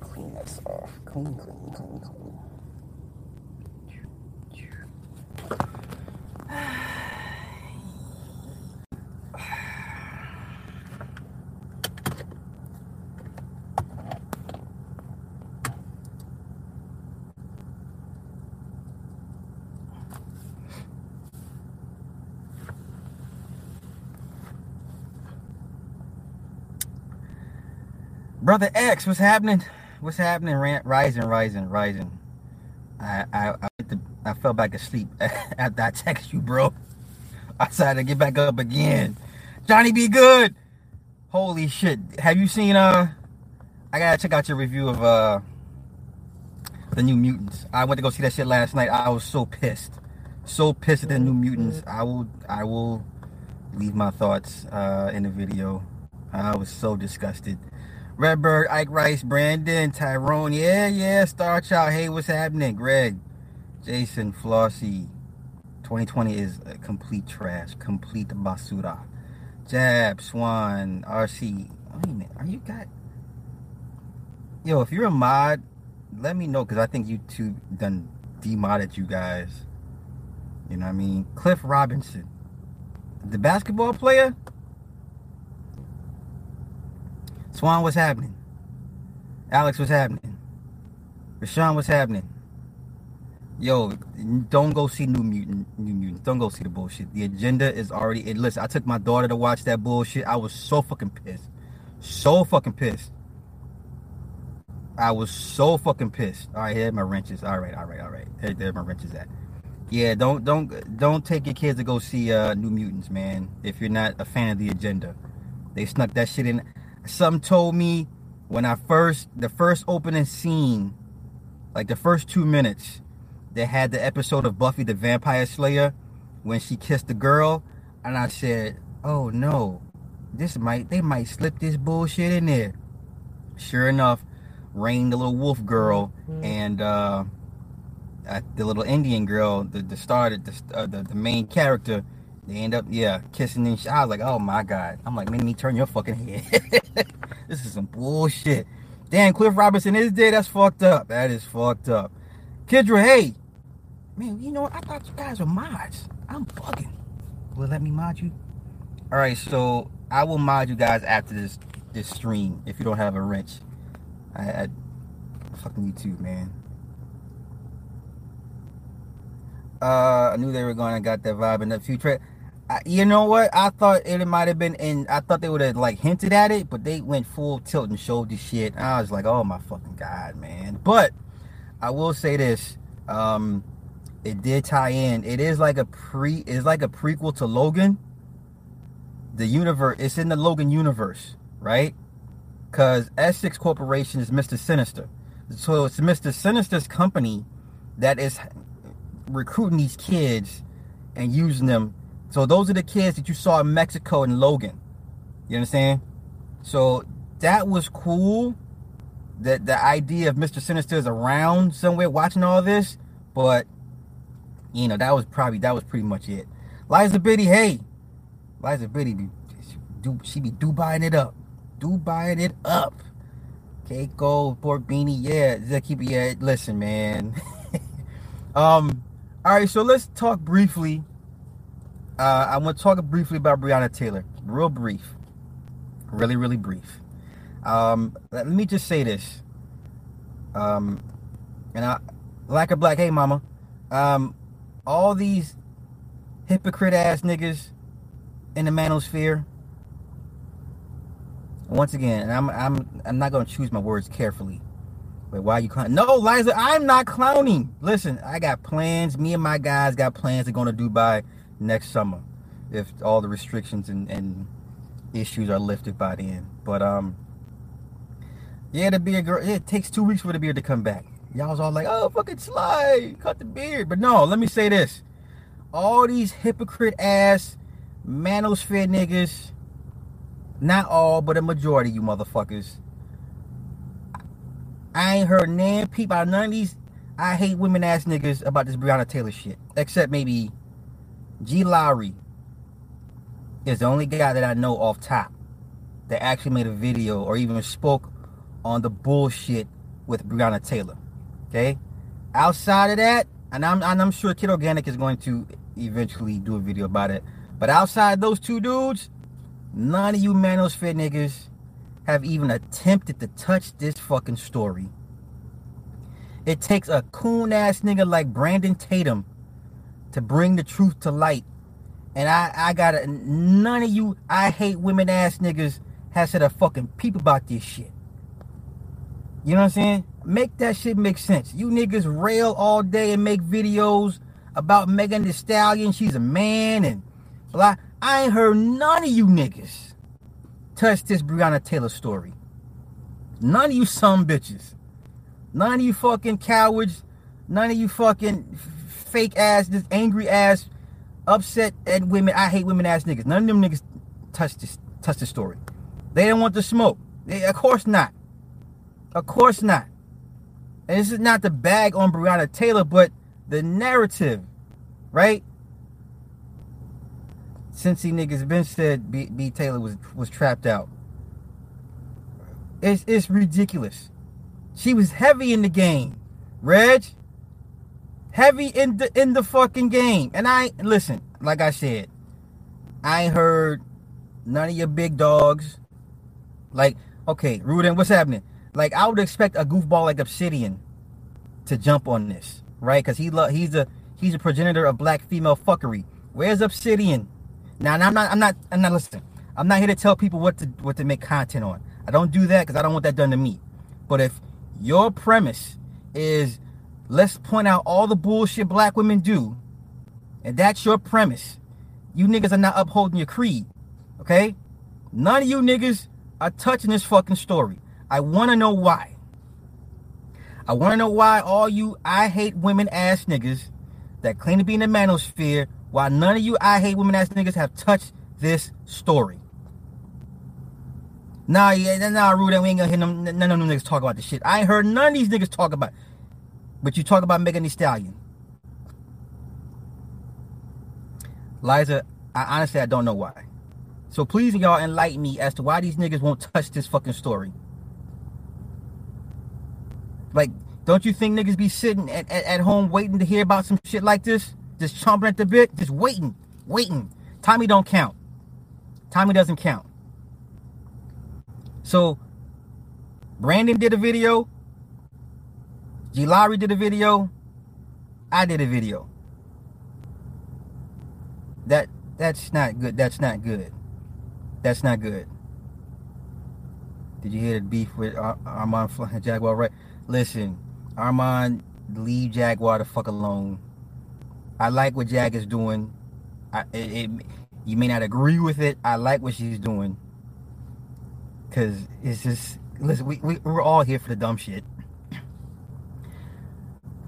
clean this off. Clean, clean, clean, clean. Brother X, what's happening? What's happening? Rising, rising, rising. I I I, to, I fell back asleep after I text you, bro. I decided to get back up again. Johnny, be good. Holy shit! Have you seen? Uh, I gotta check out your review of uh the New Mutants. I went to go see that shit last night. I was so pissed, so pissed at the New Mutants. I will I will leave my thoughts uh in the video. I was so disgusted. Redbird, Ike Rice, Brandon, Tyrone. Yeah, yeah. Star Child. Hey, what's happening? Greg, Jason, Flossie. 2020 is complete trash. Complete basura. Jab, Swan, RC. Wait a minute. Are you got. Yo, if you're a mod, let me know because I think YouTube done demodded you guys. You know what I mean? Cliff Robinson. The basketball player? Swan, what's happening? Alex, what's happening? Rashawn, what's happening? Yo, don't go see New Mutant. New Mutant. Don't go see the bullshit. The agenda is already. And listen, I took my daughter to watch that bullshit. I was so fucking pissed. So fucking pissed. I was so fucking pissed. All right, here my wrenches. All right, all right, all right. There, there my wrenches at. Yeah, don't don't don't take your kids to go see uh, New Mutants, man. If you're not a fan of the agenda, they snuck that shit in something told me when I first the first opening scene, like the first two minutes, they had the episode of Buffy the Vampire Slayer when she kissed the girl, and I said, "Oh no, this might they might slip this bullshit in there." Sure enough, Rain, the little wolf girl, mm-hmm. and uh, the little Indian girl, the the star, the uh, the, the main character they end up, yeah, kissing and shit. I was like, oh my god. I'm like, make me turn your fucking head. this is some bullshit. Damn, Cliff Robinson is dead. That's fucked up. That is fucked up. Kidra, hey. Man, you know what? I thought you guys were mods. I'm bugging. Will let me mod you? All right, so I will mod you guys after this this stream if you don't have a wrench. I, I fucking you too, man. Uh, I knew they were gonna got that vibe in the future you know what? I thought it might have been in. I thought they would have like hinted at it, but they went full tilt and showed the shit. I was like, oh my fucking god, man. But I will say this: um, it did tie in. It is like a pre. It's like a prequel to Logan. The universe. It's in the Logan universe, right? Because Essex Corporation is Mister Sinister, so it's Mister Sinister's company that is recruiting these kids and using them so those are the kids that you saw in Mexico and Logan. You understand? So that was cool. That the idea of Mr. Sinister is around somewhere watching all this, but you know that was probably that was pretty much it. Liza Biddy, hey, Liza Biddy, be, do she be Dubaiing it up, Dubaiing it up. Keiko, Pork Beanie, yeah, it. Yeah, listen, man. um, all right, so let's talk briefly uh, I want to talk briefly about Breonna Taylor. Real brief. Really, really brief. Um, let me just say this. Um, and I, lack a black, hey mama. Um, all these hypocrite ass niggas in the manosphere. Once again, and I'm I'm I'm not gonna choose my words carefully. But why you clowning? No, Liza, I'm not clowning. Listen, I got plans. Me and my guys got plans to go to Dubai next summer if all the restrictions and, and issues are lifted by then. But um, yeah, the beard girl. It takes two weeks for the beard to come back. Y'all was all like, "Oh, fucking slide, cut the beard." But no, let me say this: all these hypocrite ass manosphere niggas, not all, but a majority, you motherfuckers. I ain't heard none peep out none of these. I hate women ass niggas about this Breonna Taylor shit, except maybe G Lowry is the only guy that I know off top that actually made a video or even spoke on the bullshit with Breonna Taylor. Okay? Outside of that, and I'm, and I'm sure Kid Organic is going to eventually do a video about it. But outside those two dudes, none of you manosphere niggas have even attempted to touch this fucking story. It takes a coon ass nigga like Brandon Tatum to bring the truth to light. And I, I gotta none of you I hate women ass niggas has said a fucking peep about this shit. You know what I'm saying? Make that shit make sense. You niggas rail all day and make videos about Megan Thee Stallion. She's a man and blah. I ain't heard none of you niggas touch this Breonna Taylor story. None of you some bitches. None of you fucking cowards. None of you fucking fake ass, this angry ass, upset at women. I hate women ass niggas. None of them niggas touch this touch the story. They didn't want the smoke. They, of course not. Of course not. And this is not the bag on Breonna Taylor, but the narrative, right? Since he niggas been said B, B Taylor was was trapped out. It's it's ridiculous. She was heavy in the game, Reg. Heavy in the in the fucking game. And I listen, like I said, I heard none of your big dogs. Like, okay, Rudin, what's happening? Like, I would expect a goofball like Obsidian to jump on this, right? Because he lo- he's a he's a progenitor of black female fuckery. Where's Obsidian? Now, I'm not I'm not I'm not listening. I'm not here to tell people what to what to make content on. I don't do that because I don't want that done to me. But if your premise is let's point out all the bullshit black women do, and that's your premise, you niggas are not upholding your creed. Okay? None of you niggas are touching this fucking story. I want to know why. I want to know why all you I hate women ass niggas that claim to be in the manosphere, why none of you I hate women ass niggas have touched this story. Nah, yeah, nah, rude. We ain't gonna hear them, none of them niggas talk about this shit. I ain't heard none of these niggas talk about. But you talk about Megan Thee Stallion. Liza, I honestly I don't know why. So please y'all enlighten me as to why these niggas won't touch this fucking story. Like, don't you think niggas be sitting at, at, at home waiting to hear about some shit like this? Just chomping at the bit, just waiting, waiting. Tommy don't count. Tommy doesn't count. So, Brandon did a video. G. Lowry did a video. I did a video. That that's not good. That's not good. That's not good. Did you hear the beef with Ar- Armand flying Jaguar? Right. Listen, Armand, leave Jaguar the fuck alone. I like what Jag is doing. I, it, it, you may not agree with it. I like what she's doing. Cause it's just listen, we, we we're all here for the dumb shit.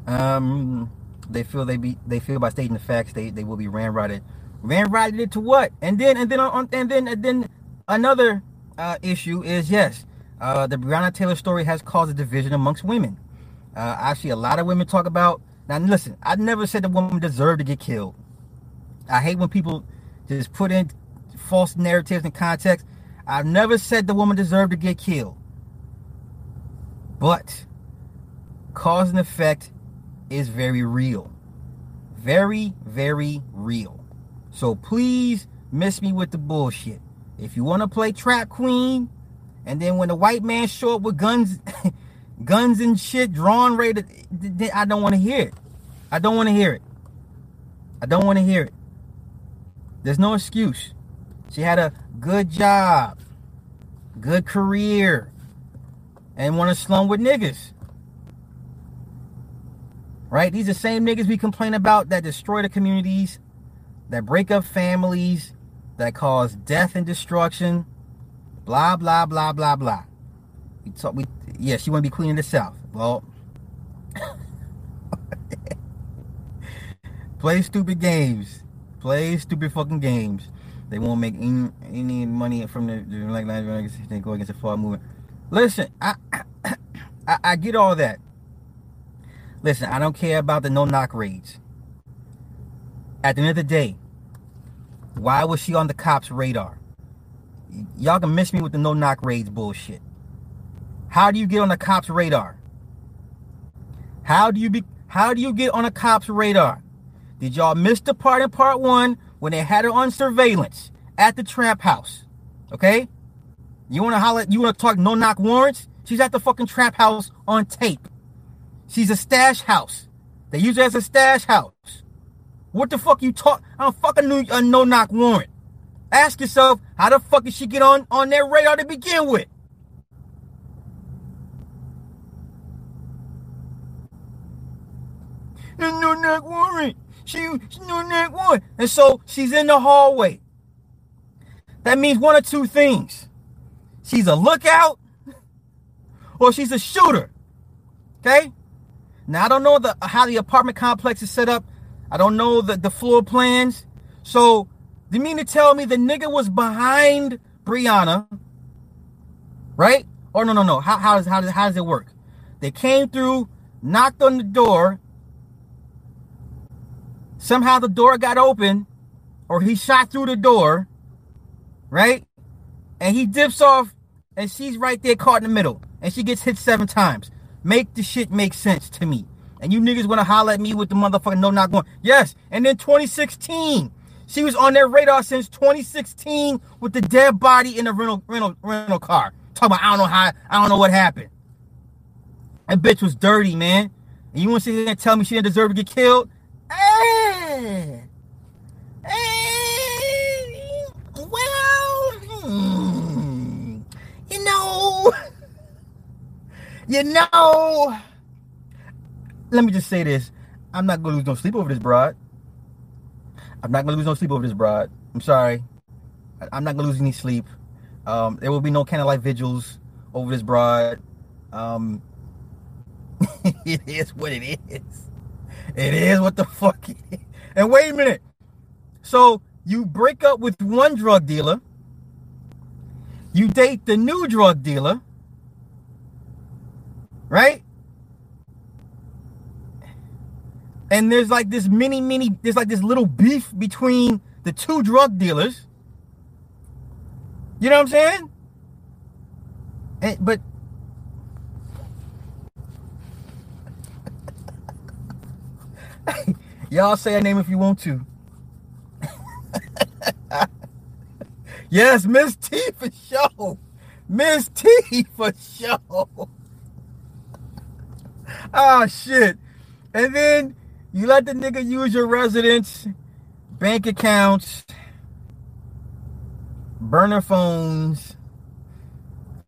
Um, they feel they be they feel by stating the facts they they will be. Ramrodded it to what? And then and then on and then and then another uh, issue is yes, uh, the Breonna Taylor story has caused a division amongst women. Uh, actually, a lot of women talk about. Now, listen, I never said the woman deserved to get killed. I hate when people just put in false narratives and context. I've never said the woman deserved to get killed. But cause and effect is very real. Very, very real. So please miss me with the bullshit. If you want to play Trap Queen, and then when the white man show up with guns, guns and shit drawn ready, I don't want to hear it. I don't want to hear it. I don't want to hear it. There's no excuse. She had a good job, good career, and want to slum with niggas. Right? These are the same niggas we complain about that destroy the communities, that break up families, that cause death and destruction Blah blah blah blah blah. We talk. We yeah. She want to be queen of the South. Well, play stupid games. Play stupid fucking games. They won't make any, any money from the, like they go against the far movement. Listen, I, I I get all that. Listen, I don't care about the no knock raids. At the end of the day, Why was she on the cops' radar? Y'all can miss me with the no knock raids bullshit. How do you get on the cops' radar? How do you be how do you get on a cop's radar? Did y'all miss the part in part one when they had her on surveillance at the trap house? Okay? You wanna holler you wanna talk no knock warrants? She's at the fucking trap house on tape. She's a stash house. They use her as a stash house. What the fuck you talk? I don't fucking knew a no knock warrant. Ask yourself, how the fuck did she get on on their radar to begin with? no knock warrant. She, she no knock warrant. And so she's in the hallway. That means one or two things. She's a lookout or she's a shooter. Okay? Now I don't know the how the apartment complex is set up. I don't know the, the floor plans. So you mean to tell me the nigga was behind Breonna? Right? Or no no no. How how does how does how does it work? They came through, knocked on the door, Somehow the door got open, or he shot through the door, right? And he dips off, and she's right there caught in the middle, and she gets hit seven times. Make the shit make sense to me. And you niggas want to holler at me with the motherfucking no not going. Yes. And then 2016, she was on their radar since 2016 with the dead body in the rental rental rental car. Talk about I don't know how I don't know what happened. That bitch was dirty, man. And you want to sit here and tell me she didn't deserve to get killed? Eh. Eh. Well, hmm. you know, you know. Let me just say this: I'm not gonna lose no sleep over this broad. I'm not gonna lose no sleep over this broad. I'm sorry. I'm not gonna lose any sleep. Um, there will be no candlelight vigils over this broad. Um, it is what it is. It is what the fuck. And wait a minute. So you break up with one drug dealer, you date the new drug dealer, right? And there's like this mini, mini, there's like this little beef between the two drug dealers. You know what I'm saying? And, but Y'all say her name if you want to. yes, Miss T for sure. Miss T for sure. Oh shit. And then you let the nigga use your residence, bank accounts, burner phones,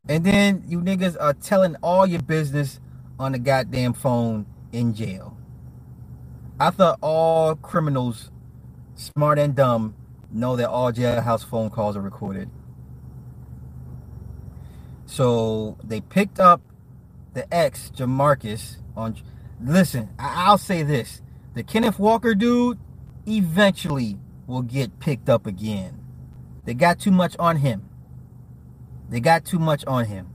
and then you niggas are telling all your business on the goddamn phone in jail. I thought all criminals, smart and dumb, know that all jailhouse phone calls are recorded. So they picked up the ex Jamarcus on. Listen, I'll say this: the Kenneth Walker dude eventually will get picked up again. They got too much on him. They got too much on him.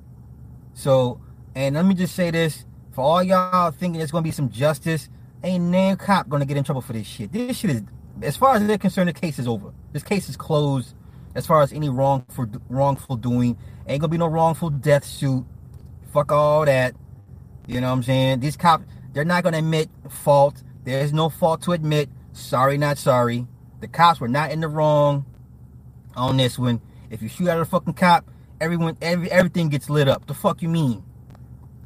So, and let me just say this: for all y'all thinking there's gonna be some justice, ain't no cop gonna get in trouble for this shit. This shit is, as far as they're concerned, the case is over. This case is closed. As far as any wrongful wrongful doing, ain't gonna be no wrongful death suit. Fuck all that. You know what I'm saying? These cops, they're not gonna admit fault. There's no fault to admit. Sorry, not sorry. The cops were not in the wrong on this one. If you shoot at a fucking cop, everyone, every everything gets lit up. The fuck you mean?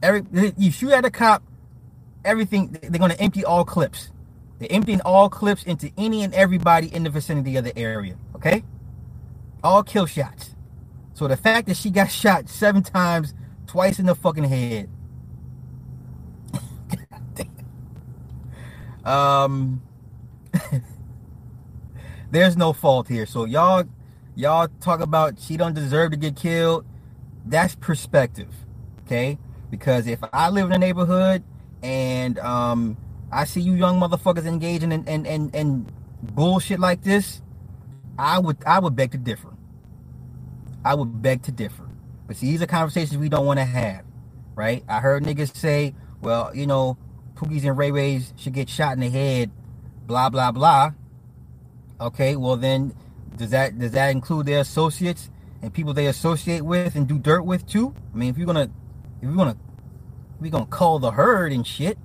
Every you shoot at a cop, everything. They're going to empty all clips. They're emptying all clips into any and everybody in the vicinity of the area. Okay? All kill shots. So the fact that she got shot seven times, twice in the fucking head. Um there's no fault here. So y'all y'all talk about she don't deserve to get killed. That's perspective. Okay? Because if I live in a neighborhood and um, I see you young motherfuckers engaging in, and and and bullshit like this, I would I would beg to differ. I would beg to differ. But see, these are conversations we don't want to have, right? I heard niggas say, well, you know, Pookies and Ray Rays should get shot in the head, blah blah blah. Okay, well then does that does that include their associates and people they associate with and do dirt with too? I mean, if you're gonna if you're gonna you're gonna call the herd and shit,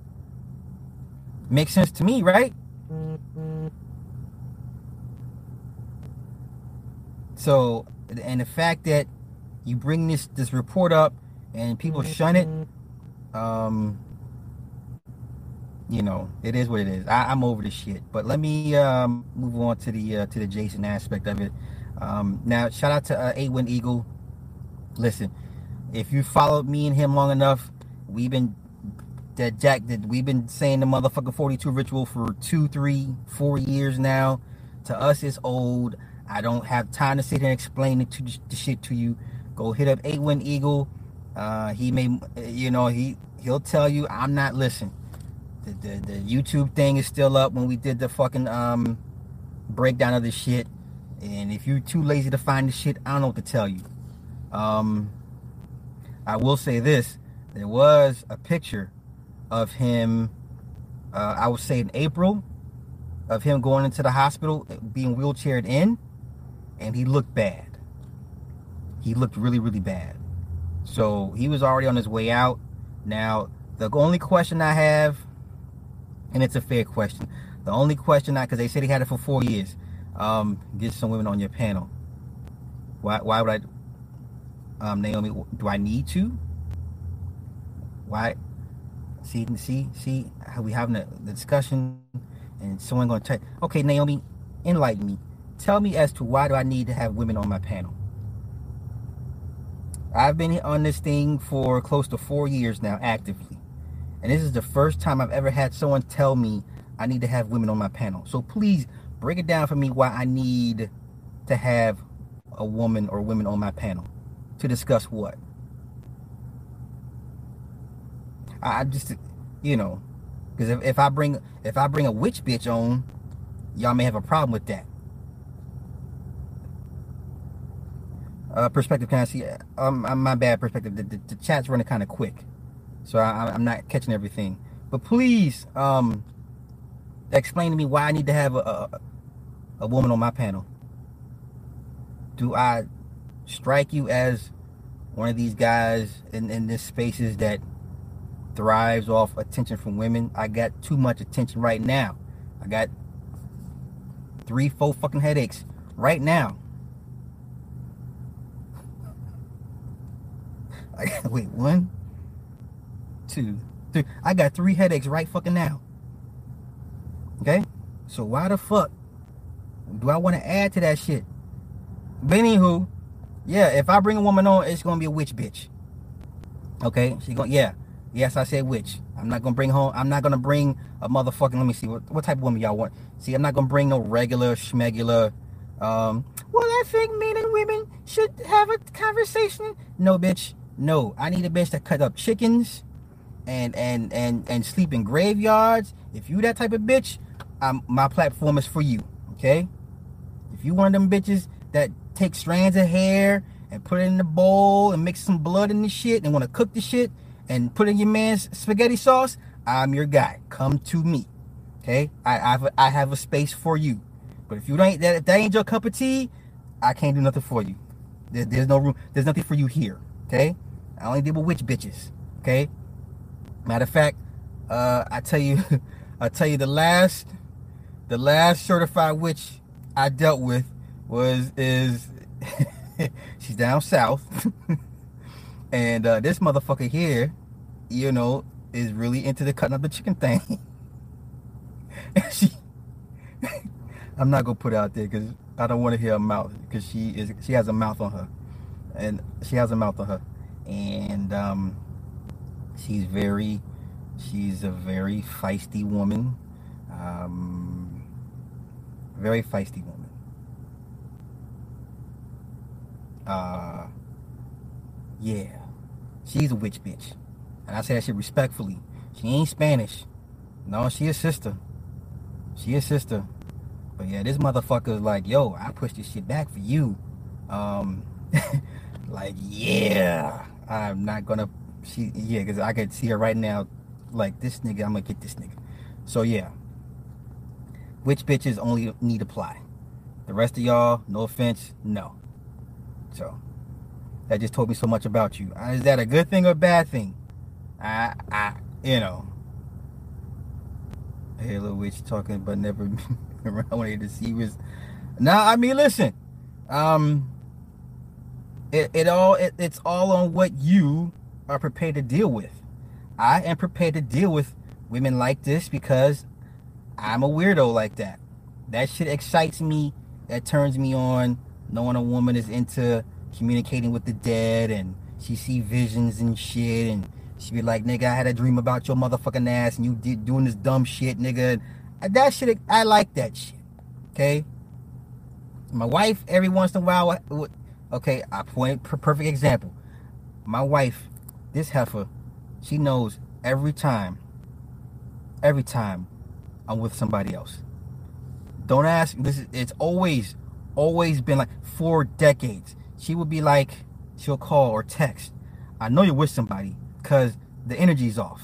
makes sense to me, right? So, and the fact that you bring this this report up and people shun it, um, you know, it is what it is. I, am over the shit. But let me um, move on to the uh, to the Jason aspect of it. Um, now, shout out to uh, Eight Win Eagle. Listen, if you followed me and him long enough, we've been that Jack did. We've been saying the motherfucking 42 ritual for two, three, four years now. To us, it's old. I don't have time to sit here and explain it to the shit to you. Go hit up Eight Win Eagle. Uh, he may, you know, he he'll tell you I'm not listening. The, the, the YouTube thing is still up when we did the fucking um breakdown of the shit. And if you're too lazy to find the shit, I don't know what to tell you. Um, I will say this: there was a picture of him. Uh, I would say in April, of him going into the hospital, being wheelchaired in, and he looked bad. He looked really, really bad. So he was already on his way out. Now, the only question I have, and it's a fair question, the only question I, because they said he had it for four years, um, get some women on your panel. Why, why would I, um, Naomi, do I need to? Why? See, see, see how we having a discussion and someone going to tell, okay, Naomi, enlighten me. Tell me as to why do I need to have women on my panel? I've been on this thing for close to four years now, actively. And this is the first time I've ever had someone tell me I need to have women on my panel. So please break it down for me why I need to have a woman or women on my panel to discuss what. I just, you know, because if, if I bring if I bring a witch bitch on, y'all may have a problem with that. Uh, perspective, can I see? Um, uh, my bad perspective. The, the, the chat's running kind of quick, so I, I'm not catching everything. But please, um, explain to me why I need to have a, a, a woman on my panel. Do I strike you as one of these guys in, in this spaces that thrives off attention from women. I got too much attention right now. I got three, four fucking headaches right now. I wait, one, two, three. I got three headaches right fucking now. Okay? So why the fuck do I want to add to that shit? But anywho, yeah, if I bring a woman on, it's gonna be a witch bitch. Okay? She going yeah. Yes, I said witch. I'm not gonna bring home. I'm not gonna bring a motherfucking. Let me see what, what type of woman y'all want. See, I'm not gonna bring no regular schmegular. Um, well, I think men and women should have a conversation. No, bitch. No, I need a bitch that cut up chickens, and and and and sleep in graveyards. If you that type of bitch, um, my platform is for you. Okay. If you one of them bitches that take strands of hair and put it in the bowl and mix some blood in the shit and want to cook the shit and put in your man's spaghetti sauce, I'm your guy. Come to me. Okay? I, I, have, have a space for you. But if you ain't that that ain't your cup of tea, I can't do nothing for you. There, there's no room, there's nothing for you here. Okay? I only deal with witch bitches. Okay? Matter of fact, uh, I tell you, I tell you the last the last certified witch I dealt with was is she's down south. And uh, this motherfucker here, you know, is really into the cutting up the chicken thing. she, I'm not gonna put it out there because I don't want to hear her mouth because she is she has a mouth on her, and she has a mouth on her, and um, she's very, she's a very feisty woman, um, very feisty woman. Uh, yeah. She's a witch bitch. And I say that shit respectfully. She ain't Spanish. No, she a sister. She a sister. But yeah, this motherfucker is like, yo, I pushed this shit back for you. Um, like, yeah, I'm not gonna. She, yeah, because I could see her right now. Like this nigga, I'm gonna get this nigga. So yeah, which bitches only need apply. The rest of y'all, no offense, no. So that just told me so much about you. Is that a good thing or bad thing? I, I, you know. Halo witch talking, but never around when of the deceivers. Now, I mean, listen. Um, it, it all it, it's all on what you are prepared to deal with. I am prepared to deal with women like this because I'm a weirdo like that. That shit excites me. That turns me on. Knowing a woman is into communicating with the dead and she see visions and shit and she be like, nigga, I had a dream about your motherfucking ass and you did doing this dumb shit, nigga. That shit, I like that shit. Okay. My wife, every once in a while, okay, I point perfect example. My wife, this heifer, she knows every time, every time I'm with somebody else. Don't ask. This is, it's always, always been like four decades she would be like, she'll call or text. I know you're with somebody because the energy's off.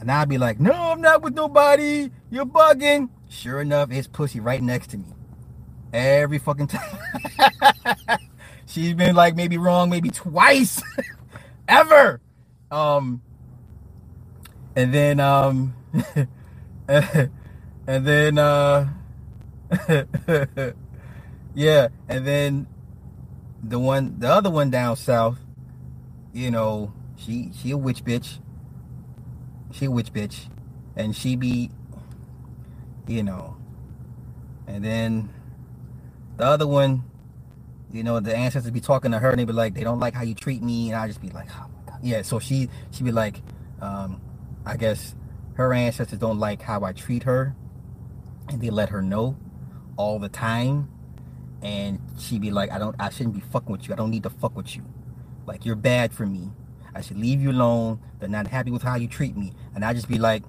And I'd be like, no, I'm not with nobody. You're bugging. Sure enough, it's pussy right next to me. Every fucking time. She's been like maybe wrong, maybe twice. Ever. Um and then um and then uh yeah, and then the one, the other one down south, you know, she she a witch bitch. She a witch bitch, and she be, you know, and then the other one, you know, the ancestors be talking to her and they be like, they don't like how you treat me, and I just be like, oh yeah. So she she be like, um, I guess her ancestors don't like how I treat her, and they let her know all the time and she'd be like, I don't, I shouldn't be fucking with you. I don't need to fuck with you. Like you're bad for me. I should leave you alone. They're not happy with how you treat me, and I just be like,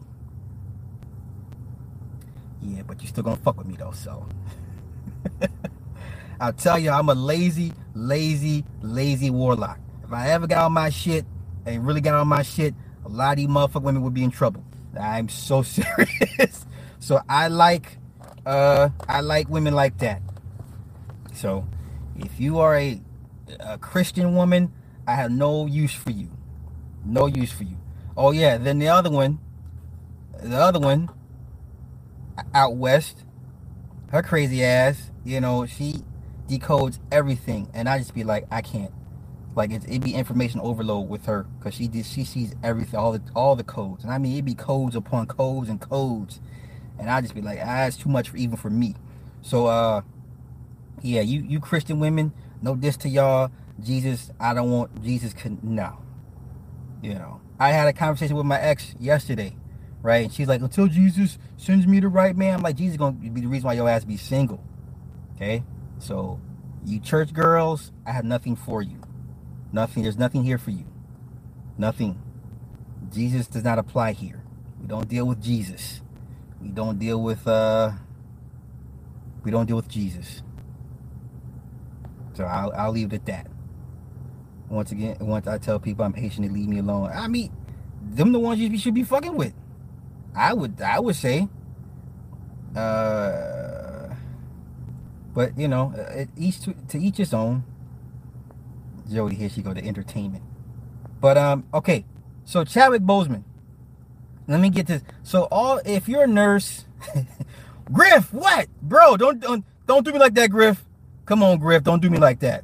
yeah, but you still gonna fuck with me though. So I'll tell you, I'm a lazy, lazy, lazy warlock. If I ever got on my shit and really got on my shit, a lot of these motherfucking women would be in trouble. I'm so serious. so I like, uh, I like women like that. So if you are a, a Christian woman, I have no use for you. No use for you. Oh yeah, then the other one, the other one out west, her crazy ass, you know, she decodes everything, and I just be like, I can't. Like it, would be information overload with her because she did, she sees everything, all the all the codes, and I mean it'd be codes upon codes and codes, and I just be like, ah, it's too much for even for me. So uh, yeah, you you Christian women, no this to y'all. Jesus, I don't want Jesus. No, you know. I had a conversation with my ex yesterday, right? And she's like, until Jesus sends me the right man, I'm like, Jesus gonna be the reason why your ass be single. Okay, so you church girls, I have nothing for you. Nothing. There's nothing here for you. Nothing. Jesus does not apply here. We don't deal with Jesus. We don't deal with uh. We don't deal with Jesus. So I'll, I'll leave it at that. Once again, once I tell people I'm patient, they leave me alone. I mean, them the ones you should be fucking with. I would, I would say. Uh, but you know, each to, to each his own. Jody, here she go to entertainment. But um, okay. So Chadwick Boseman. Let me get this. So all, if you're a nurse, Griff, what, bro? Don't don't don't do me like that, Griff. Come on, Griff, don't do me like that.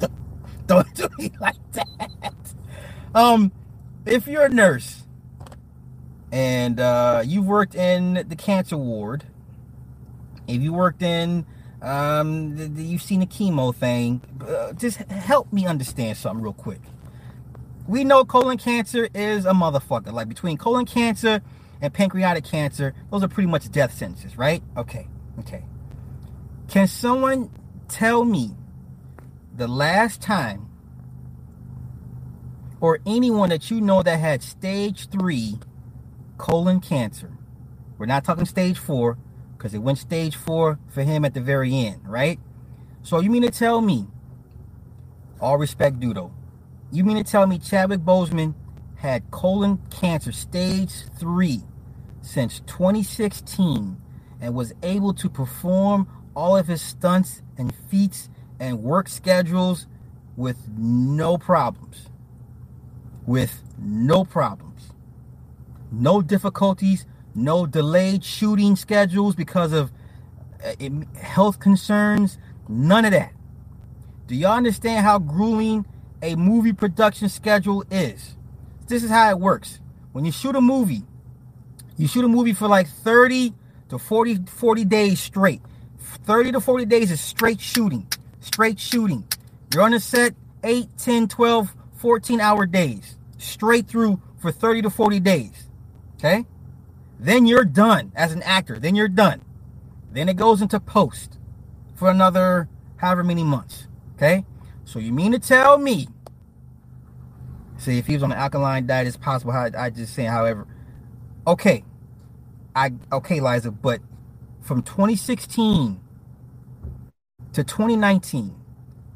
don't do me like that. Um, if you're a nurse and uh, you've worked in the cancer ward, if you worked in, um, the, the, you've seen the chemo thing, uh, just help me understand something real quick. We know colon cancer is a motherfucker. Like between colon cancer and pancreatic cancer, those are pretty much death sentences, right? Okay, okay. Can someone tell me the last time or anyone that you know that had stage three colon cancer? We're not talking stage four because it went stage four for him at the very end, right? So you mean to tell me, all respect, Dudo, you mean to tell me Chadwick Boseman had colon cancer stage three since 2016 and was able to perform all of his stunts and feats and work schedules with no problems. With no problems. No difficulties, no delayed shooting schedules because of uh, health concerns, none of that. Do y'all understand how grueling a movie production schedule is? This is how it works. When you shoot a movie, you shoot a movie for like 30 to 40 40 days straight. 30 to 40 days is straight shooting. Straight shooting. You're on the set 8, 10, 12, 14 hour days. Straight through for 30 to 40 days. Okay? Then you're done as an actor. Then you're done. Then it goes into post for another however many months. Okay? So you mean to tell me, see, if he was on an alkaline diet, it's possible. How I just saying, however, okay, I okay, Liza, but from 2016 to 2019,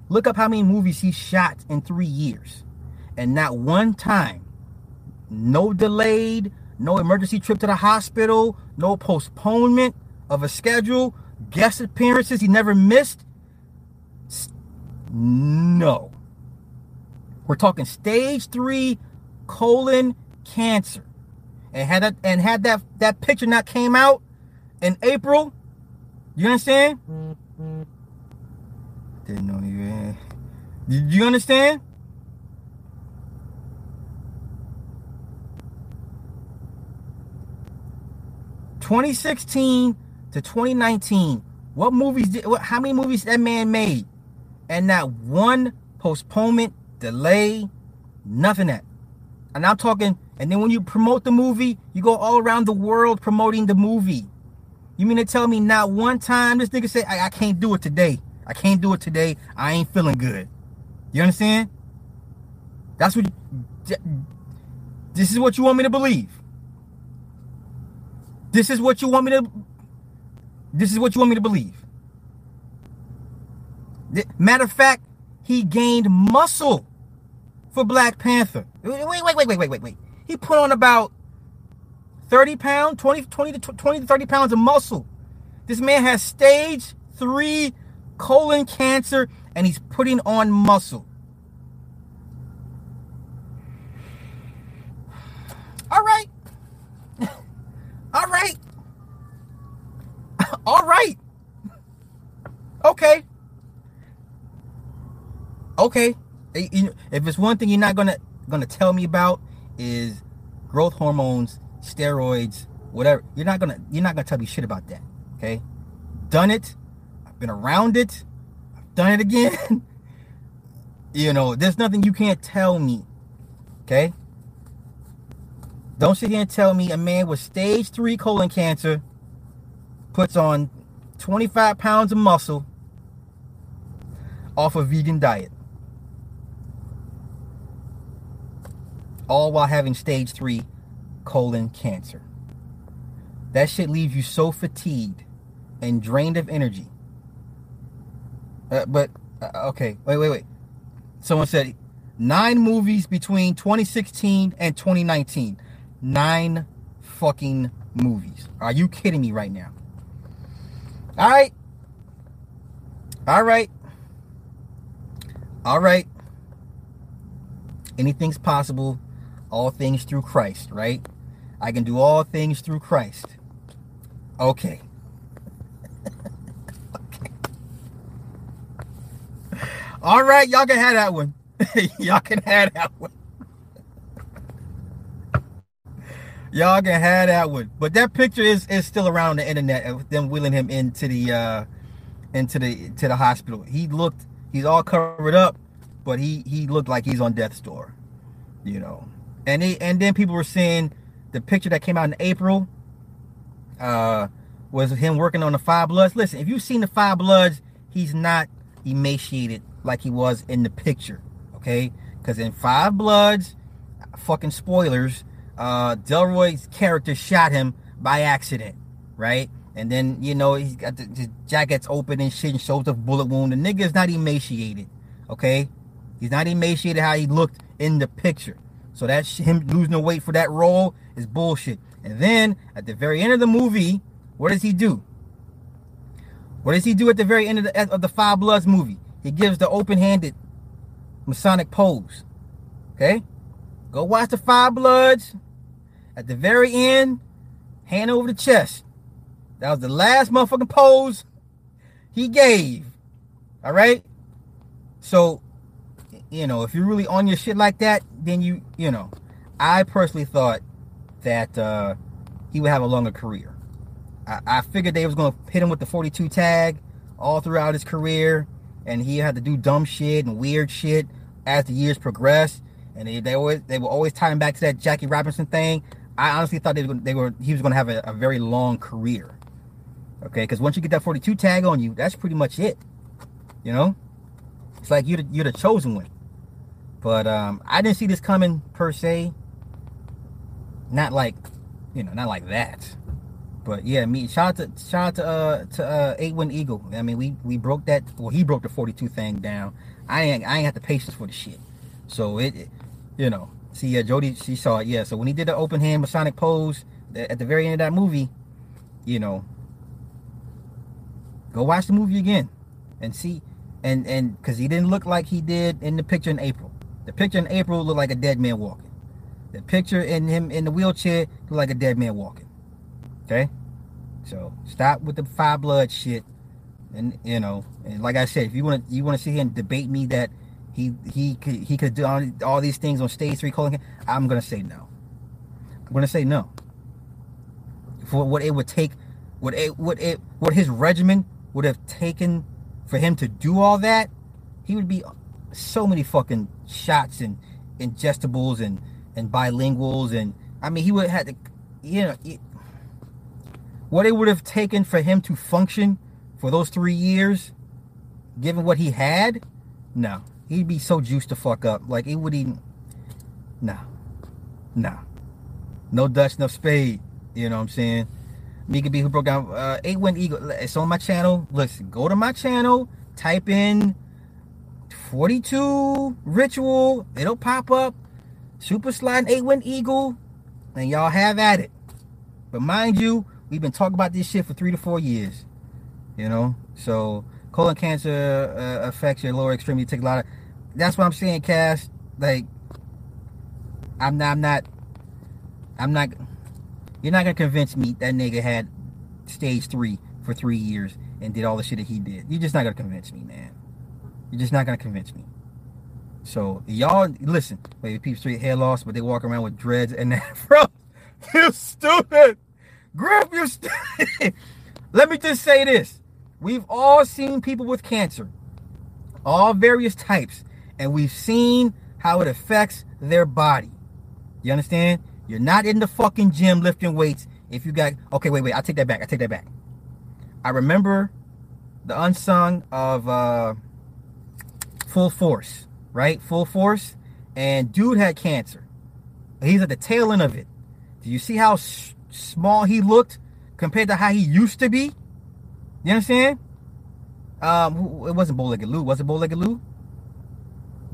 look up how many movies he shot in three years, and not one time, no delayed, no emergency trip to the hospital, no postponement of a schedule, guest appearances he never missed. No. We're talking stage three colon cancer. And had that and had that that picture not came out in April, you understand? Mm-hmm. Didn't know you. Eh. Did you understand? Twenty sixteen to twenty nineteen. What movies did? What? How many movies that man made? and not one postponement, delay, nothing that. And I'm talking, and then when you promote the movie, you go all around the world promoting the movie. You mean to tell me not one time this nigga say, I, I can't do it today. I can't do it today. I ain't feeling good. You understand? That's what. This is what you want me to believe. This is what you want me to. This is what you want me to believe. Matter of fact, he gained muscle for Black Panther. Wait, wait, wait, wait, wait, wait, wait. He put on about 30 pounds, 20, 20 to 20 to 30 pounds of muscle. This man has stage three colon cancer and he's putting on muscle. All right. All right. All right. Okay okay, eh, if it's one thing you're not gonna gonna tell me about is growth hormones, steroids, whatever. You're not gonna you're not gonna tell me shit about that. Okay, done it. I've been around it. I've done it again. you know, there's nothing you can't tell me. Okay. Don't sit here and tell me a man with stage three colon cancer puts on 25 pounds of muscle off a vegan diet. all while having stage three colon cancer. That shit leaves you so fatigued and drained of energy. Uh, but, uh, okay, wait, wait, wait. Someone said nine movies between 2016 and 2019. Nine fucking movies. Are you kidding me right now? All right. All right. All right. Anything's possible all things through Christ, right? I can do all things through Christ. Okay. okay. All right, y'all can have that one. y'all can have that one. Y'all can have that one. But that picture is is still around the internet of them wheeling him into the uh into the to the hospital. He looked he's all covered up, but he he looked like he's on death's door. You know and he, and then people were seeing the picture that came out in April uh, was him working on the Five Bloods. Listen, if you've seen the Five Bloods, he's not emaciated like he was in the picture, okay? Because in Five Bloods, fucking spoilers, uh, Delroy's character shot him by accident, right? And then you know he's got the, his jacket's open and shit and shows the bullet wound. The nigga's not emaciated, okay? He's not emaciated how he looked in the picture. So that's him losing the weight for that role is bullshit. And then at the very end of the movie, what does he do? What does he do at the very end of the, of the Five Bloods movie? He gives the open-handed Masonic pose. Okay? Go watch the Five Bloods. At the very end, hand over the chest. That was the last motherfucking pose he gave. All right? So, you know, if you're really on your shit like that, then you, you know, I personally thought that uh, he would have a longer career. I, I figured they was going to hit him with the 42 tag all throughout his career, and he had to do dumb shit and weird shit as the years progressed. And they, they always they were always tying back to that Jackie Robinson thing. I honestly thought they were, they were he was going to have a, a very long career. Okay, because once you get that 42 tag on you, that's pretty much it. You know, it's like you're the, you're the chosen one. But um, I didn't see this coming per se. Not like, you know, not like that. But yeah, me shout out to shout out to uh to uh eight one eagle. I mean we we broke that well he broke the 42 thing down. I ain't I ain't had the patience for the shit. So it, it you know, see yeah, Jody she saw it, yeah. So when he did the open hand Masonic pose at the very end of that movie, you know, go watch the movie again and see and and because he didn't look like he did in the picture in April. The picture in April looked like a dead man walking. The picture in him in the wheelchair looked like a dead man walking. Okay? So stop with the five blood shit. And you know, and like I said, if you want to you want to sit here and debate me that he he could he could do all, all these things on stage three calling him, I'm gonna say no. I'm gonna say no. For what it would take, what it what it what his regimen would have taken for him to do all that, he would be so many fucking shots and ingestibles and and bilinguals and I mean he would have had to you know what it would have taken for him to function for those three years, given what he had, no. He'd be so juiced to fuck up. Like, it would even. Nah. Nah. No Dutch, no spade. You know what I'm saying? Mika B, who broke down uh, 8 Win Eagle. It's on my channel. Listen, go to my channel, type in 42 Ritual. It'll pop up. Super Slide 8 Win Eagle. And y'all have at it. But mind you, We've been talking about this shit for three to four years. You know, so colon cancer uh, affects your lower extremity. Take a lot of. That's what I'm saying, Cass. Like, I'm not. I'm not. I'm not. You're not gonna convince me that nigga had stage three for three years and did all the shit that he did. You're just not gonna convince me, man. You're just not gonna convince me. So y'all listen. Wait, people straight hair loss, but they walk around with dreads and that, bro. You stupid. Grab your. stupid. Let me just say this: we've all seen people with cancer, all various types, and we've seen how it affects their body. You understand? You're not in the fucking gym lifting weights if you got. Okay, wait, wait. I take that back. I take that back. I remember the unsung of uh, Full Force, right? Full Force, and dude had cancer. He's at the tail end of it. Do you see how small he looked compared to how he used to be. You understand? Um, it wasn't Bowlegged Lou. Was it Bowlegged Lou?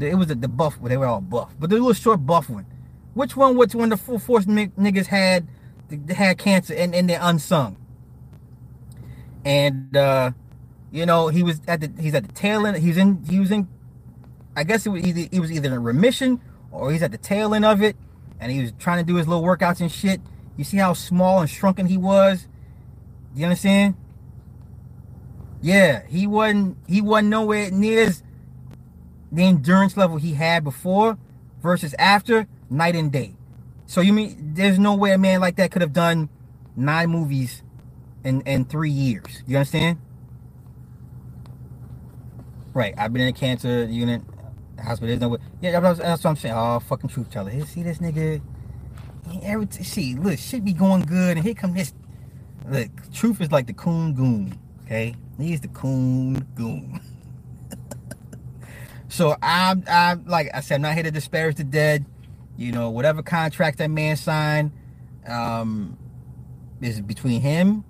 It was the, the buff. They were all buff, but the little short buff one. Which one? Which one? The full force niggas had had cancer and, and they're unsung. And uh, you know he was at the he's at the tail end. He's in he was in. I guess it was either he was either in remission or he's at the tail end of it, and he was trying to do his little workouts and shit. You see how small and shrunken he was? You understand? Yeah, he wasn't he wasn't nowhere near the endurance level he had before versus after night and day. So you mean there's no way a man like that could have done nine movies in in three years. You understand? Right. I've been in a cancer unit hospital. There's no way. Yeah, that's, that's what I'm saying. Oh, fucking truth teller. Here, See this nigga every t- see, look, shit be going good, and here come this. Look, truth is like the coon goon. Okay, he's the coon goon. so I'm, I'm like I said, I'm not here to disparage the dead. You know, whatever contract that man signed, um, is between him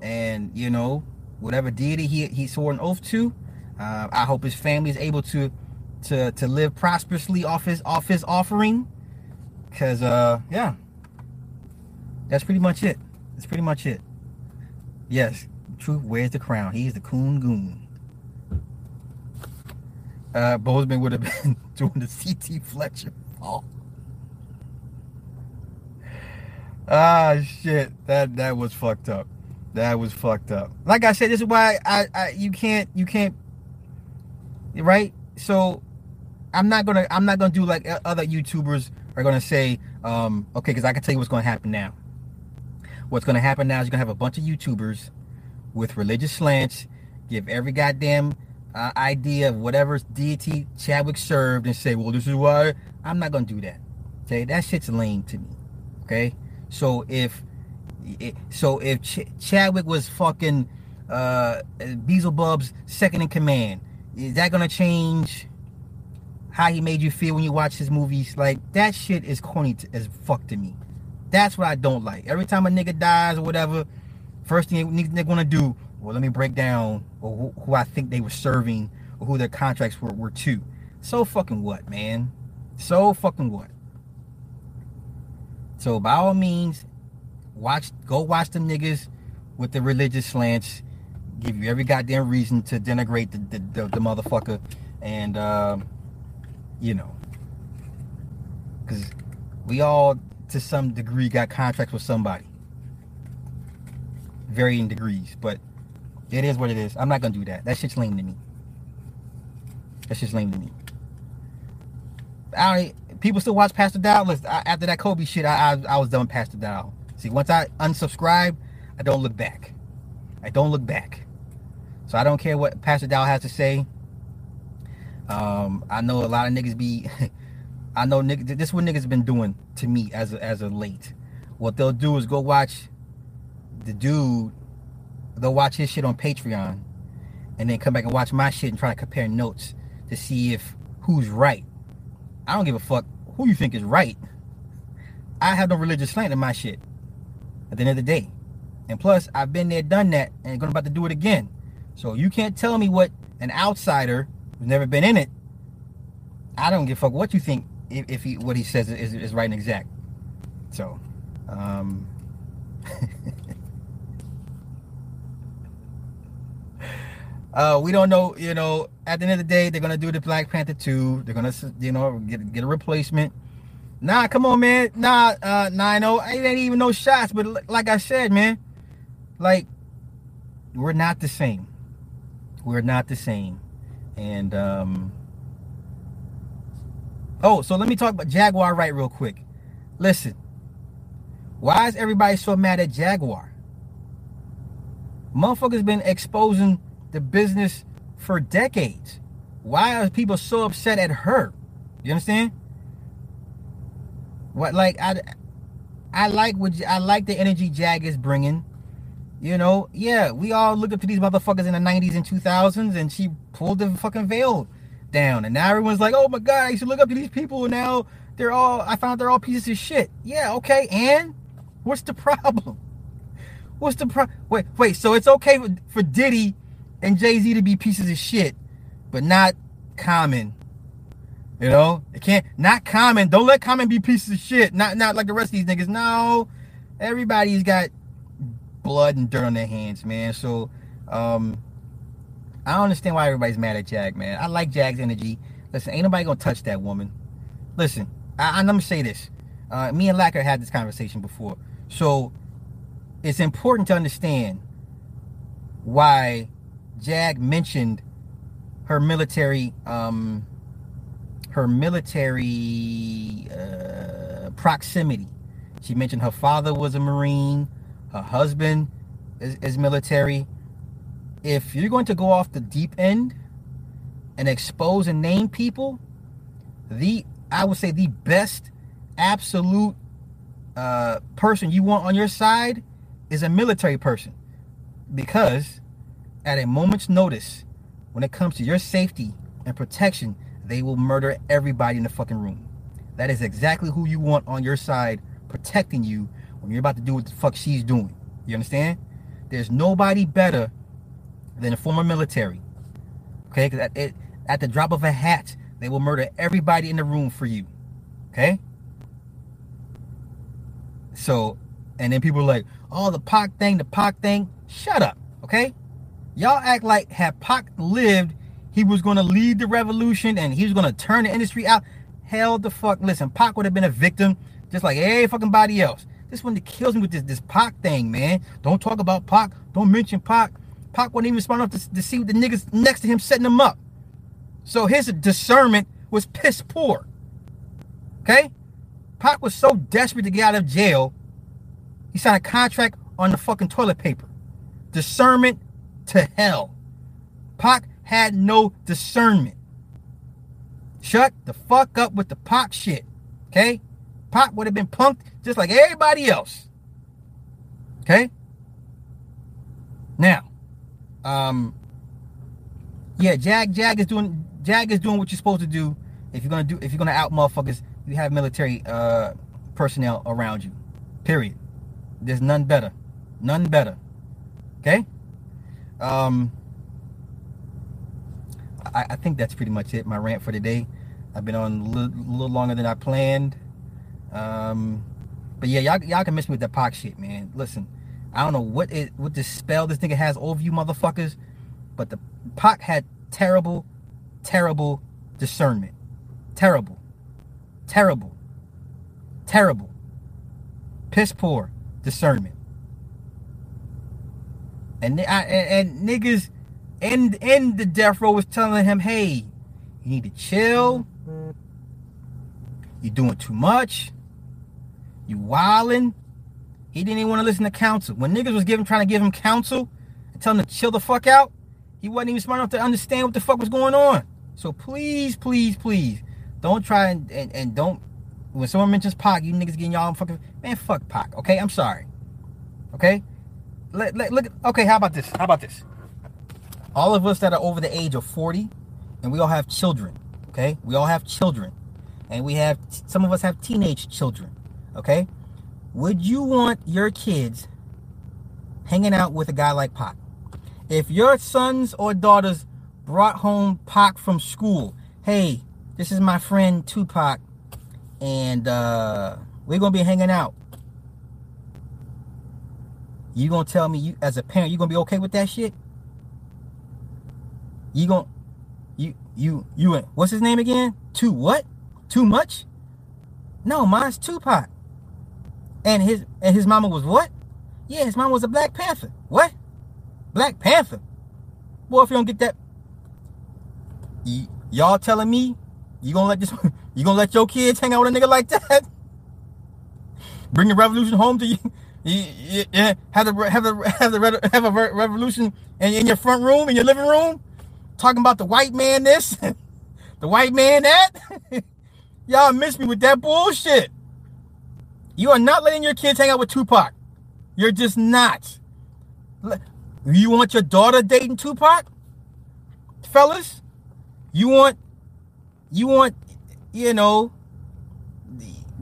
and you know whatever deity he he swore an oath to. Uh, I hope his family is able to to to live prosperously off his off his offering. Cause uh yeah, that's pretty much it. That's pretty much it. Yes, truth wears the crown. He's the coon goon. Uh, Boseman would have been doing the CT Fletcher fall. Ah, shit. That that was fucked up. That was fucked up. Like I said, this is why I, I you can't you can't right. So I'm not gonna I'm not gonna do like other YouTubers are gonna say, um, okay, because I can tell you what's gonna happen now. What's gonna happen now is you're gonna have a bunch of YouTubers with religious slants, give every goddamn uh, idea of whatever deity Chadwick served, and say, well, this is why I'm not gonna do that. Okay, that shit's lame to me. Okay, so if so if Ch- Chadwick was fucking uh, Beelzebub's second in command, is that gonna change how he made you feel when you watch his movies? Like that shit is corny to, as fuck to me. That's what I don't like. Every time a nigga dies or whatever, first thing they're gonna do, well, let me break down who, who I think they were serving or who their contracts were, were to. So fucking what, man? So fucking what? So by all means, watch go watch them niggas with the religious slants. Give you every goddamn reason to denigrate the the, the, the motherfucker, and um, you know, because we all to some degree got contracts with somebody, varying degrees, but it is what it is. I'm not gonna do that. That shit's lame to me. That shit's lame to me. I people still watch Pastor Dow. After that Kobe shit, I, I, I was done Pastor Dow. See, once I unsubscribe, I don't look back. I don't look back. So I don't care what Pastor Dow has to say. Um, I know a lot of niggas be. I know niggas. This is what niggas been doing to me as a, as a late. What they'll do is go watch the dude. They'll watch his shit on Patreon, and then come back and watch my shit and try to compare notes to see if who's right. I don't give a fuck who you think is right. I have no religious slant in my shit. At the end of the day, and plus I've been there, done that, and going about to do it again. So you can't tell me what an outsider who's never been in it. I don't give a fuck what you think if, if he what he says is, is right and exact. So, um, uh, we don't know. You know, at the end of the day, they're gonna do the Black Panther two. They're gonna, you know, get get a replacement. Nah, come on, man. Nah, uh, nah, no, it ain't even no shots. But like I said, man, like we're not the same. We're not the same. And um Oh, so let me talk about Jaguar right real quick. Listen. Why is everybody so mad at Jaguar? Motherfuckers been exposing the business for decades. Why are people so upset at her? You understand? What like I I like what I like the energy Jag is bringing. You know, yeah, we all look up to these motherfuckers in the 90s and 2000s, and she pulled the fucking veil down. And now everyone's like, oh my God, used to look up to these people, and now they're all, I found they're all pieces of shit. Yeah, okay, and what's the problem? What's the problem? Wait, wait, so it's okay for Diddy and Jay Z to be pieces of shit, but not Common. You know, it can't not Common. Don't let Common be pieces of shit. Not not like the rest of these niggas. No, everybody's got blood and dirt on their hands, man. So, um, I don't understand why everybody's mad at Jag, man. I like Jag's energy. Listen, ain't nobody gonna touch that woman. Listen, I, am gonna say this. Uh, me and Lacker had this conversation before, so it's important to understand why Jag mentioned her military, um, her military uh, proximity. She mentioned her father was a Marine her husband is, is military. If you're going to go off the deep end and expose and name people, the I would say the best absolute uh, person you want on your side is a military person because at a moment's notice, when it comes to your safety and protection, they will murder everybody in the fucking room. That is exactly who you want on your side protecting you when you're about to do what the fuck she's doing. You understand? There's nobody better than a former military. Okay? At, at the drop of a hat, they will murder everybody in the room for you. Okay? So, and then people are like, oh, the Pac thing, the Pac thing. Shut up. Okay? Y'all act like had Pac lived, he was gonna lead the revolution and he was gonna turn the industry out. Hell the fuck. Listen, Pac would have been a victim just like every fucking body else. This one that kills me with this this Pac thing, man. Don't talk about Pac. Don't mention Pac. Pac wasn't even smart enough to, to see the niggas next to him setting him up. So his discernment was piss poor. Okay? Pac was so desperate to get out of jail, he signed a contract on the fucking toilet paper. Discernment to hell. Pac had no discernment. Shut the fuck up with the Pac shit. Okay? Pac would have been punked just like everybody else. Okay? Now, um, yeah, Jag Jag is doing Jag is doing what you're supposed to do. If you're gonna do if you're gonna out motherfuckers, you have military uh personnel around you. Period. There's none better. None better. Okay? Um I, I think that's pretty much it. My rant for today. I've been on a little, little longer than I planned. Um, but yeah, y'all, y'all can miss me with that Pac shit, man. Listen, I don't know what it what the spell this nigga has over you motherfuckers, but the Pac had terrible, terrible discernment. Terrible. Terrible. Terrible. Piss poor discernment. And I, and, and niggas in in the death row was telling him, "Hey, you need to chill. You're doing too much. You wilding." He didn't even want to listen to counsel. When niggas was giving trying to give him counsel and tell him to chill the fuck out, he wasn't even smart enough to understand what the fuck was going on. So please, please, please, don't try and, and, and don't when someone mentions Pac, you niggas getting y'all fucking man, fuck Pac. Okay, I'm sorry. Okay, let, let, look. Okay, how about this? How about this? all of us that are over the age of 40 and we all have children okay we all have children and we have some of us have teenage children okay would you want your kids hanging out with a guy like Pac if your sons or daughters brought home Pac from school hey this is my friend Tupac and uh, we're gonna be hanging out you gonna tell me you as a parent you gonna be okay with that shit you gon' you you you what's his name again? Too what? Too much? No, mine's Tupac. And his and his mama was what? Yeah, his mama was a Black Panther. What? Black Panther. Boy, if you don't get that, y- y'all telling me you gonna let this you gonna let your kids hang out with a nigga like that? Bring the revolution home to you. You, have the have the have the have a revolution in, in your front room in your living room talking about the white man this, the white man that. Y'all miss me with that bullshit. You are not letting your kids hang out with Tupac. You're just not. You want your daughter dating Tupac? Fellas? You want you want you know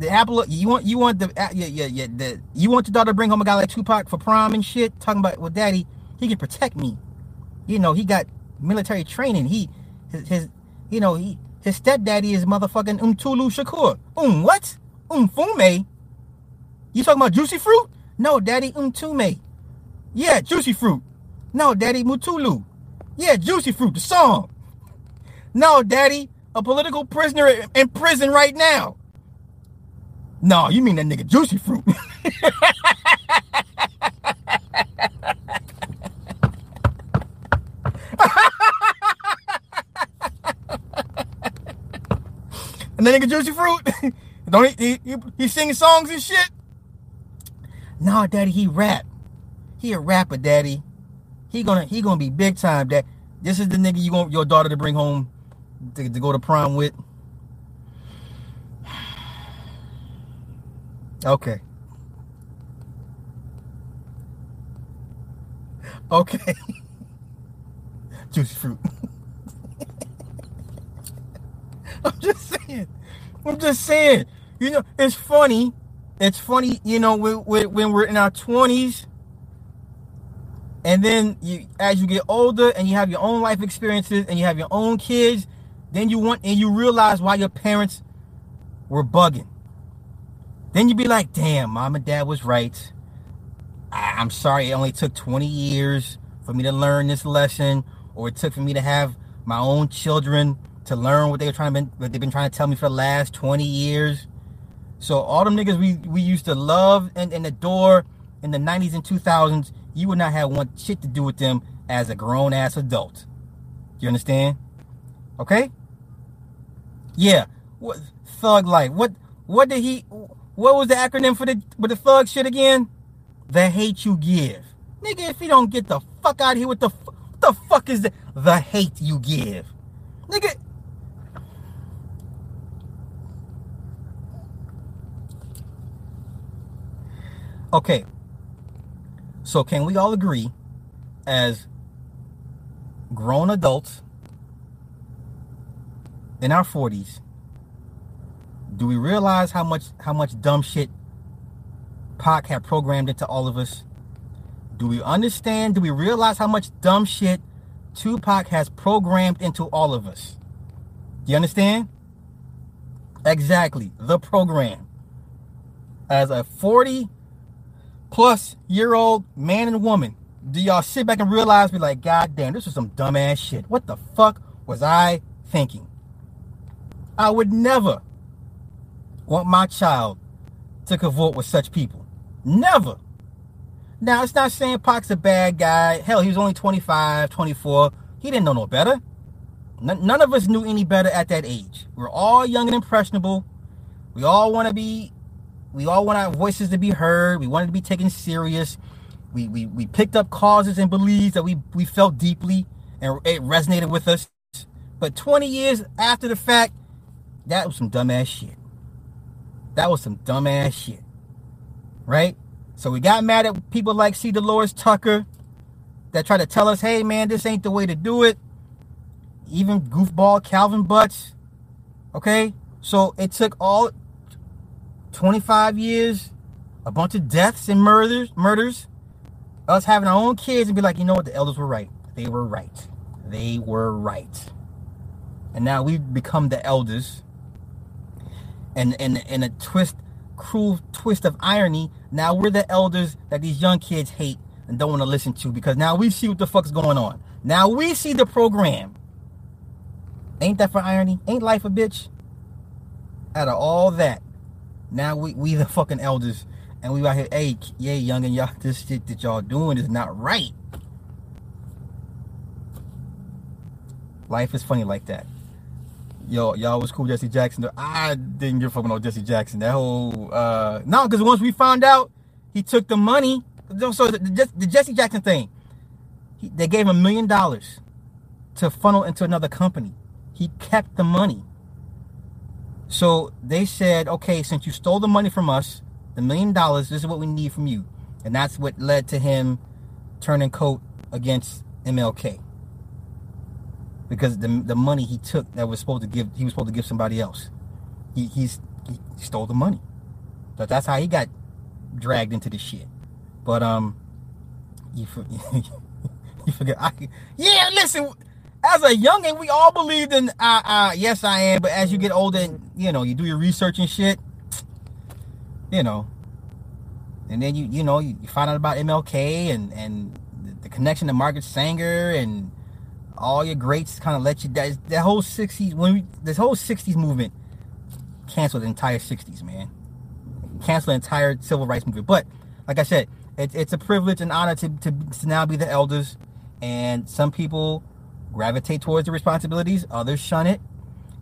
the, apple you want you want the yeah yeah yeah the you want your daughter to bring home a guy like Tupac for prom and shit talking about well daddy he can protect me. You know, he got military training. He, his, his you know, he, his stepdaddy is motherfucking Umtulu Shakur. Um, what? Umfume? You talking about juicy fruit? No, daddy, Umtume. Yeah, juicy fruit. No, daddy, Mutulu. Yeah, juicy fruit, the song. No, daddy, a political prisoner in prison right now. No, you mean that nigga juicy fruit. and then nigga Juicy Fruit, don't he, he, he singing songs and shit? No, daddy, he rap. He a rapper, daddy. He gonna he gonna be big time. That this is the nigga you want your daughter to bring home to, to go to prom with. Okay. Okay. juicy fruit. I'm just saying. I'm just saying. You know, it's funny. It's funny, you know, when, when we're in our 20s, and then you, as you get older and you have your own life experiences and you have your own kids, then you want and you realize why your parents were bugging. Then you'd be like, damn, mom and dad was right. I, I'm sorry it only took 20 years for me to learn this lesson, or it took for me to have my own children to learn what they were trying to what they've been trying to tell me for the last 20 years. So all them niggas we, we used to love and, and adore in the 90s and 2000s, you would not have one shit to do with them as a grown ass adult. You understand? Okay? Yeah. What thug life? What what did he what was the acronym for the with the thug shit again? The hate you give. Nigga, if you don't get the fuck out of here with the what the fuck is the the hate you give? Nigga, Okay. So can we all agree as grown adults in our 40s do we realize how much how much dumb shit Pac had programmed into all of us? Do we understand? Do we realize how much dumb shit Tupac has programmed into all of us? Do you understand? Exactly, the program. As a 40 plus year old man and woman, do y'all sit back and realize, be like, God damn, this was some dumbass shit. What the fuck was I thinking? I would never want my child to cavort with such people. Never. Now, it's not saying Pac's a bad guy. Hell, he was only 25, 24. He didn't know no better. None of us knew any better at that age. We're all young and impressionable. We all want to be we all want our voices to be heard. We wanted to be taken serious. We, we, we picked up causes and beliefs that we, we felt deeply and it resonated with us. But 20 years after the fact, that was some dumbass shit. That was some dumbass shit. Right? So we got mad at people like C. Delores Tucker that try to tell us, hey man, this ain't the way to do it. Even goofball Calvin Butts. Okay? So it took all 25 years, a bunch of deaths and murders, murders, us having our own kids and be like, you know what, the elders were right. They were right. They were right. And now we've become the elders. And in in a twist, cruel twist of irony, now we're the elders that these young kids hate and don't want to listen to because now we see what the fuck's going on. Now we see the program. Ain't that for irony? Ain't life a bitch? Out of all that, now we, we the fucking elders and we out here, hey, yeah, young and y'all, this shit that y'all doing is not right. Life is funny like that. Yo, y'all was cool Jesse Jackson. I didn't give a fuck about Jesse Jackson. That whole uh no, because once we found out he took the money, so the, the Jesse Jackson thing, he, they gave him a million dollars to funnel into another company. He kept the money. So they said, okay, since you stole the money from us, the million dollars, this is what we need from you. And that's what led to him turning coat against MLK. Because the, the money he took that was supposed to give, he was supposed to give somebody else. He, he's, he stole the money. But that's how he got dragged into this shit. But, um, you, you forget, I, yeah, listen, as a youngin, we all believed in uh, uh yes I am, but as you get older and you know, you do your research and shit, you know. And then you you know, you find out about MLK and and the connection to Margaret Sanger and all your greats kind of let you that, that whole 60s when we this whole 60s movement canceled the entire 60s, man. Canceled the entire civil rights movement. But like I said, it, it's a privilege and honor to, to, to now be the elders and some people gravitate towards the responsibilities, others shun it.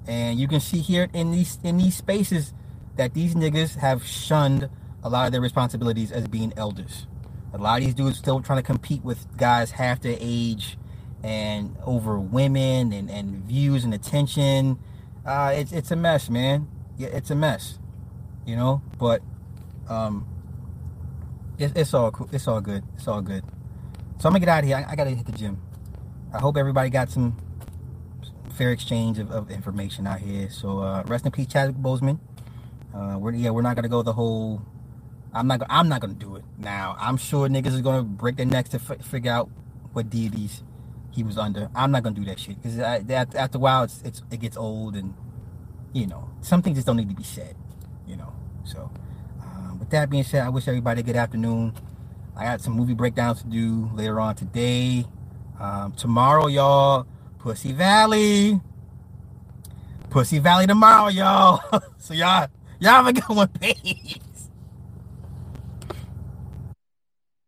And you can see here in these in these spaces that these niggas have shunned a lot of their responsibilities as being elders. A lot of these dudes still trying to compete with guys half their age and over women and, and views and attention. Uh, it's it's a mess, man. Yeah, it's a mess. You know, but um, it, it's all cool. It's all good. It's all good. So I'm gonna get out of here. I, I gotta hit the gym. I hope everybody got some fair exchange of, of information out here. So uh, rest in peace, Chadwick Boseman. Uh, we're yeah, we're not gonna go the whole. I'm not. I'm not gonna do it now. I'm sure niggas is gonna break their necks to f- figure out what deities he was under. I'm not gonna do that shit because after a while, it's, it's it gets old and you know some things just don't need to be said. You know. So uh, with that being said, I wish everybody a good afternoon. I got some movie breakdowns to do later on today. Um, tomorrow, y'all, Pussy Valley. Pussy Valley tomorrow, y'all. so y'all, y'all have a good one.